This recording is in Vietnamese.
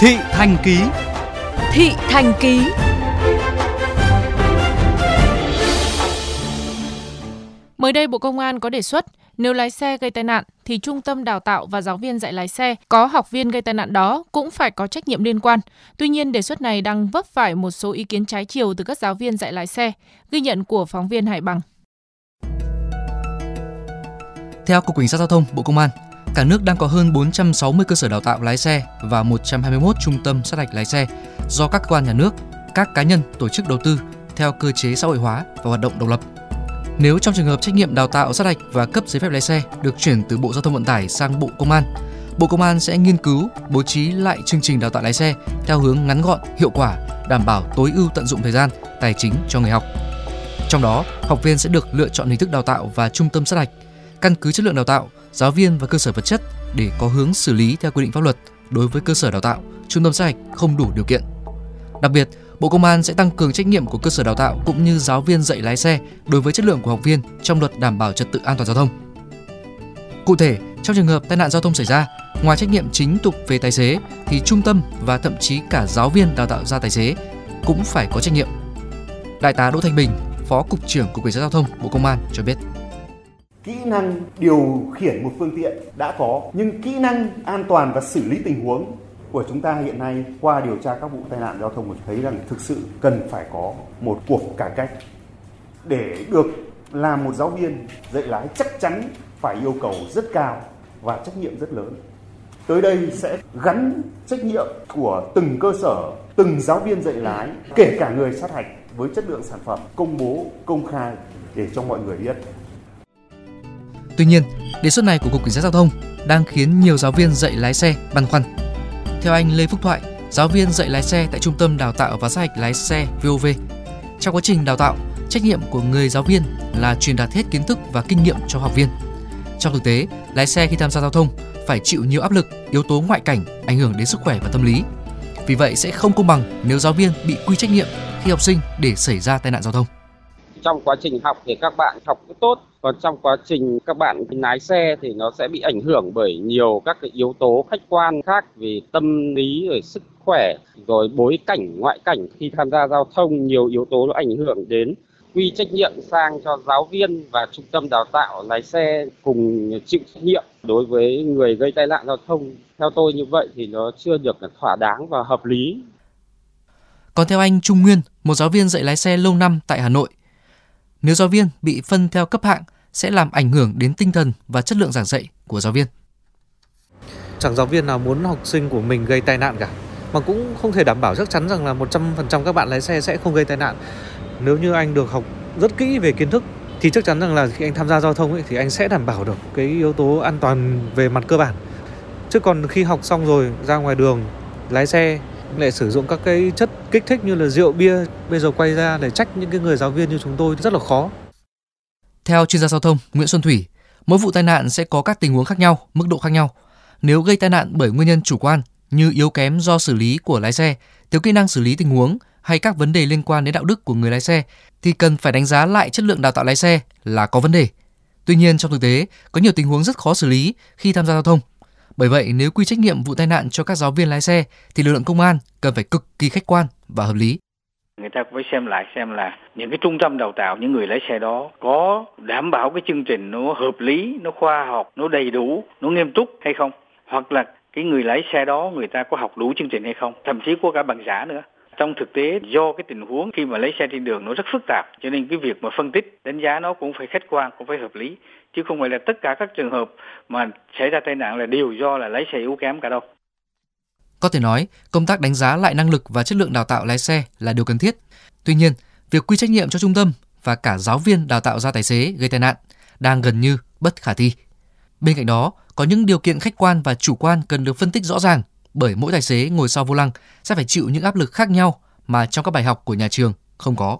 Thị Thành Ký Thị Thành Ký Mới đây Bộ Công an có đề xuất nếu lái xe gây tai nạn thì trung tâm đào tạo và giáo viên dạy lái xe có học viên gây tai nạn đó cũng phải có trách nhiệm liên quan. Tuy nhiên đề xuất này đang vấp phải một số ý kiến trái chiều từ các giáo viên dạy lái xe, ghi nhận của phóng viên Hải Bằng. Theo Cục Cảnh sát Giao thông Bộ Công an, cả nước đang có hơn 460 cơ sở đào tạo lái xe và 121 trung tâm sát hạch lái xe do các cơ quan nhà nước, các cá nhân, tổ chức đầu tư theo cơ chế xã hội hóa và hoạt động độc lập. Nếu trong trường hợp trách nhiệm đào tạo sát hạch và cấp giấy phép lái xe được chuyển từ Bộ Giao thông Vận tải sang Bộ Công an, Bộ Công an sẽ nghiên cứu bố trí lại chương trình đào tạo lái xe theo hướng ngắn gọn, hiệu quả, đảm bảo tối ưu tận dụng thời gian, tài chính cho người học. Trong đó, học viên sẽ được lựa chọn hình thức đào tạo và trung tâm sát hạch, căn cứ chất lượng đào tạo, giáo viên và cơ sở vật chất để có hướng xử lý theo quy định pháp luật đối với cơ sở đào tạo, trung tâm sát hạch không đủ điều kiện. Đặc biệt, Bộ Công an sẽ tăng cường trách nhiệm của cơ sở đào tạo cũng như giáo viên dạy lái xe đối với chất lượng của học viên trong luật đảm bảo trật tự an toàn giao thông. Cụ thể, trong trường hợp tai nạn giao thông xảy ra, ngoài trách nhiệm chính tục về tài xế thì trung tâm và thậm chí cả giáo viên đào tạo ra tài xế cũng phải có trách nhiệm. Đại tá Đỗ Thanh Bình, Phó cục trưởng Cục Cảnh sát giao thông Bộ Công an cho biết kỹ năng điều khiển một phương tiện đã có nhưng kỹ năng an toàn và xử lý tình huống của chúng ta hiện nay qua điều tra các vụ tai nạn giao thông mình thấy rằng thực sự cần phải có một cuộc cải cách để được làm một giáo viên dạy lái chắc chắn phải yêu cầu rất cao và trách nhiệm rất lớn. Tới đây sẽ gắn trách nhiệm của từng cơ sở, từng giáo viên dạy lái, kể cả người sát hạch với chất lượng sản phẩm công bố công khai để cho mọi người biết. Tuy nhiên, đề xuất này của Cục Cảnh sát Giao thông đang khiến nhiều giáo viên dạy lái xe băn khoăn. Theo anh Lê Phúc Thoại, giáo viên dạy lái xe tại Trung tâm Đào tạo và sát hạch lái xe VOV, trong quá trình đào tạo, trách nhiệm của người giáo viên là truyền đạt hết kiến thức và kinh nghiệm cho học viên. Trong thực tế, lái xe khi tham gia giao thông phải chịu nhiều áp lực, yếu tố ngoại cảnh ảnh hưởng đến sức khỏe và tâm lý. Vì vậy sẽ không công bằng nếu giáo viên bị quy trách nhiệm khi học sinh để xảy ra tai nạn giao thông trong quá trình học thì các bạn học tốt còn trong quá trình các bạn lái xe thì nó sẽ bị ảnh hưởng bởi nhiều các cái yếu tố khách quan khác vì tâm lý rồi sức khỏe rồi bối cảnh ngoại cảnh khi tham gia giao thông. Nhiều yếu tố nó ảnh hưởng đến quy trách nhiệm sang cho giáo viên và trung tâm đào tạo lái xe cùng chịu trách nhiệm đối với người gây tai nạn giao thông. Theo tôi như vậy thì nó chưa được thỏa đáng và hợp lý. Còn theo anh Trung Nguyên, một giáo viên dạy lái xe lâu năm tại Hà Nội, nếu giáo viên bị phân theo cấp hạng sẽ làm ảnh hưởng đến tinh thần và chất lượng giảng dạy của giáo viên. Chẳng giáo viên nào muốn học sinh của mình gây tai nạn cả, mà cũng không thể đảm bảo chắc chắn rằng là 100% các bạn lái xe sẽ không gây tai nạn. Nếu như anh được học rất kỹ về kiến thức thì chắc chắn rằng là khi anh tham gia giao thông ấy, thì anh sẽ đảm bảo được cái yếu tố an toàn về mặt cơ bản. Chứ còn khi học xong rồi ra ngoài đường lái xe lại sử dụng các cái chất kích thích như là rượu bia bây giờ quay ra để trách những cái người giáo viên như chúng tôi rất là khó. Theo chuyên gia giao thông Nguyễn Xuân Thủy, mỗi vụ tai nạn sẽ có các tình huống khác nhau, mức độ khác nhau. Nếu gây tai nạn bởi nguyên nhân chủ quan như yếu kém do xử lý của lái xe, thiếu kỹ năng xử lý tình huống hay các vấn đề liên quan đến đạo đức của người lái xe thì cần phải đánh giá lại chất lượng đào tạo lái xe là có vấn đề. Tuy nhiên trong thực tế, có nhiều tình huống rất khó xử lý khi tham gia giao thông bởi vậy, nếu quy trách nhiệm vụ tai nạn cho các giáo viên lái xe thì lực lượng công an cần phải cực kỳ khách quan và hợp lý. Người ta phải xem lại xem là những cái trung tâm đào tạo những người lái xe đó có đảm bảo cái chương trình nó hợp lý, nó khoa học, nó đầy đủ, nó nghiêm túc hay không? Hoặc là cái người lái xe đó người ta có học đủ chương trình hay không? Thậm chí có cả bằng giả nữa trong thực tế do cái tình huống khi mà lấy xe trên đường nó rất phức tạp cho nên cái việc mà phân tích đánh giá nó cũng phải khách quan cũng phải hợp lý chứ không phải là tất cả các trường hợp mà xảy ra tai nạn là đều do là lái xe yếu kém cả đâu. Có thể nói, công tác đánh giá lại năng lực và chất lượng đào tạo lái xe là điều cần thiết. Tuy nhiên, việc quy trách nhiệm cho trung tâm và cả giáo viên đào tạo ra tài xế gây tai nạn đang gần như bất khả thi. Bên cạnh đó, có những điều kiện khách quan và chủ quan cần được phân tích rõ ràng bởi mỗi tài xế ngồi sau vô lăng sẽ phải chịu những áp lực khác nhau mà trong các bài học của nhà trường không có.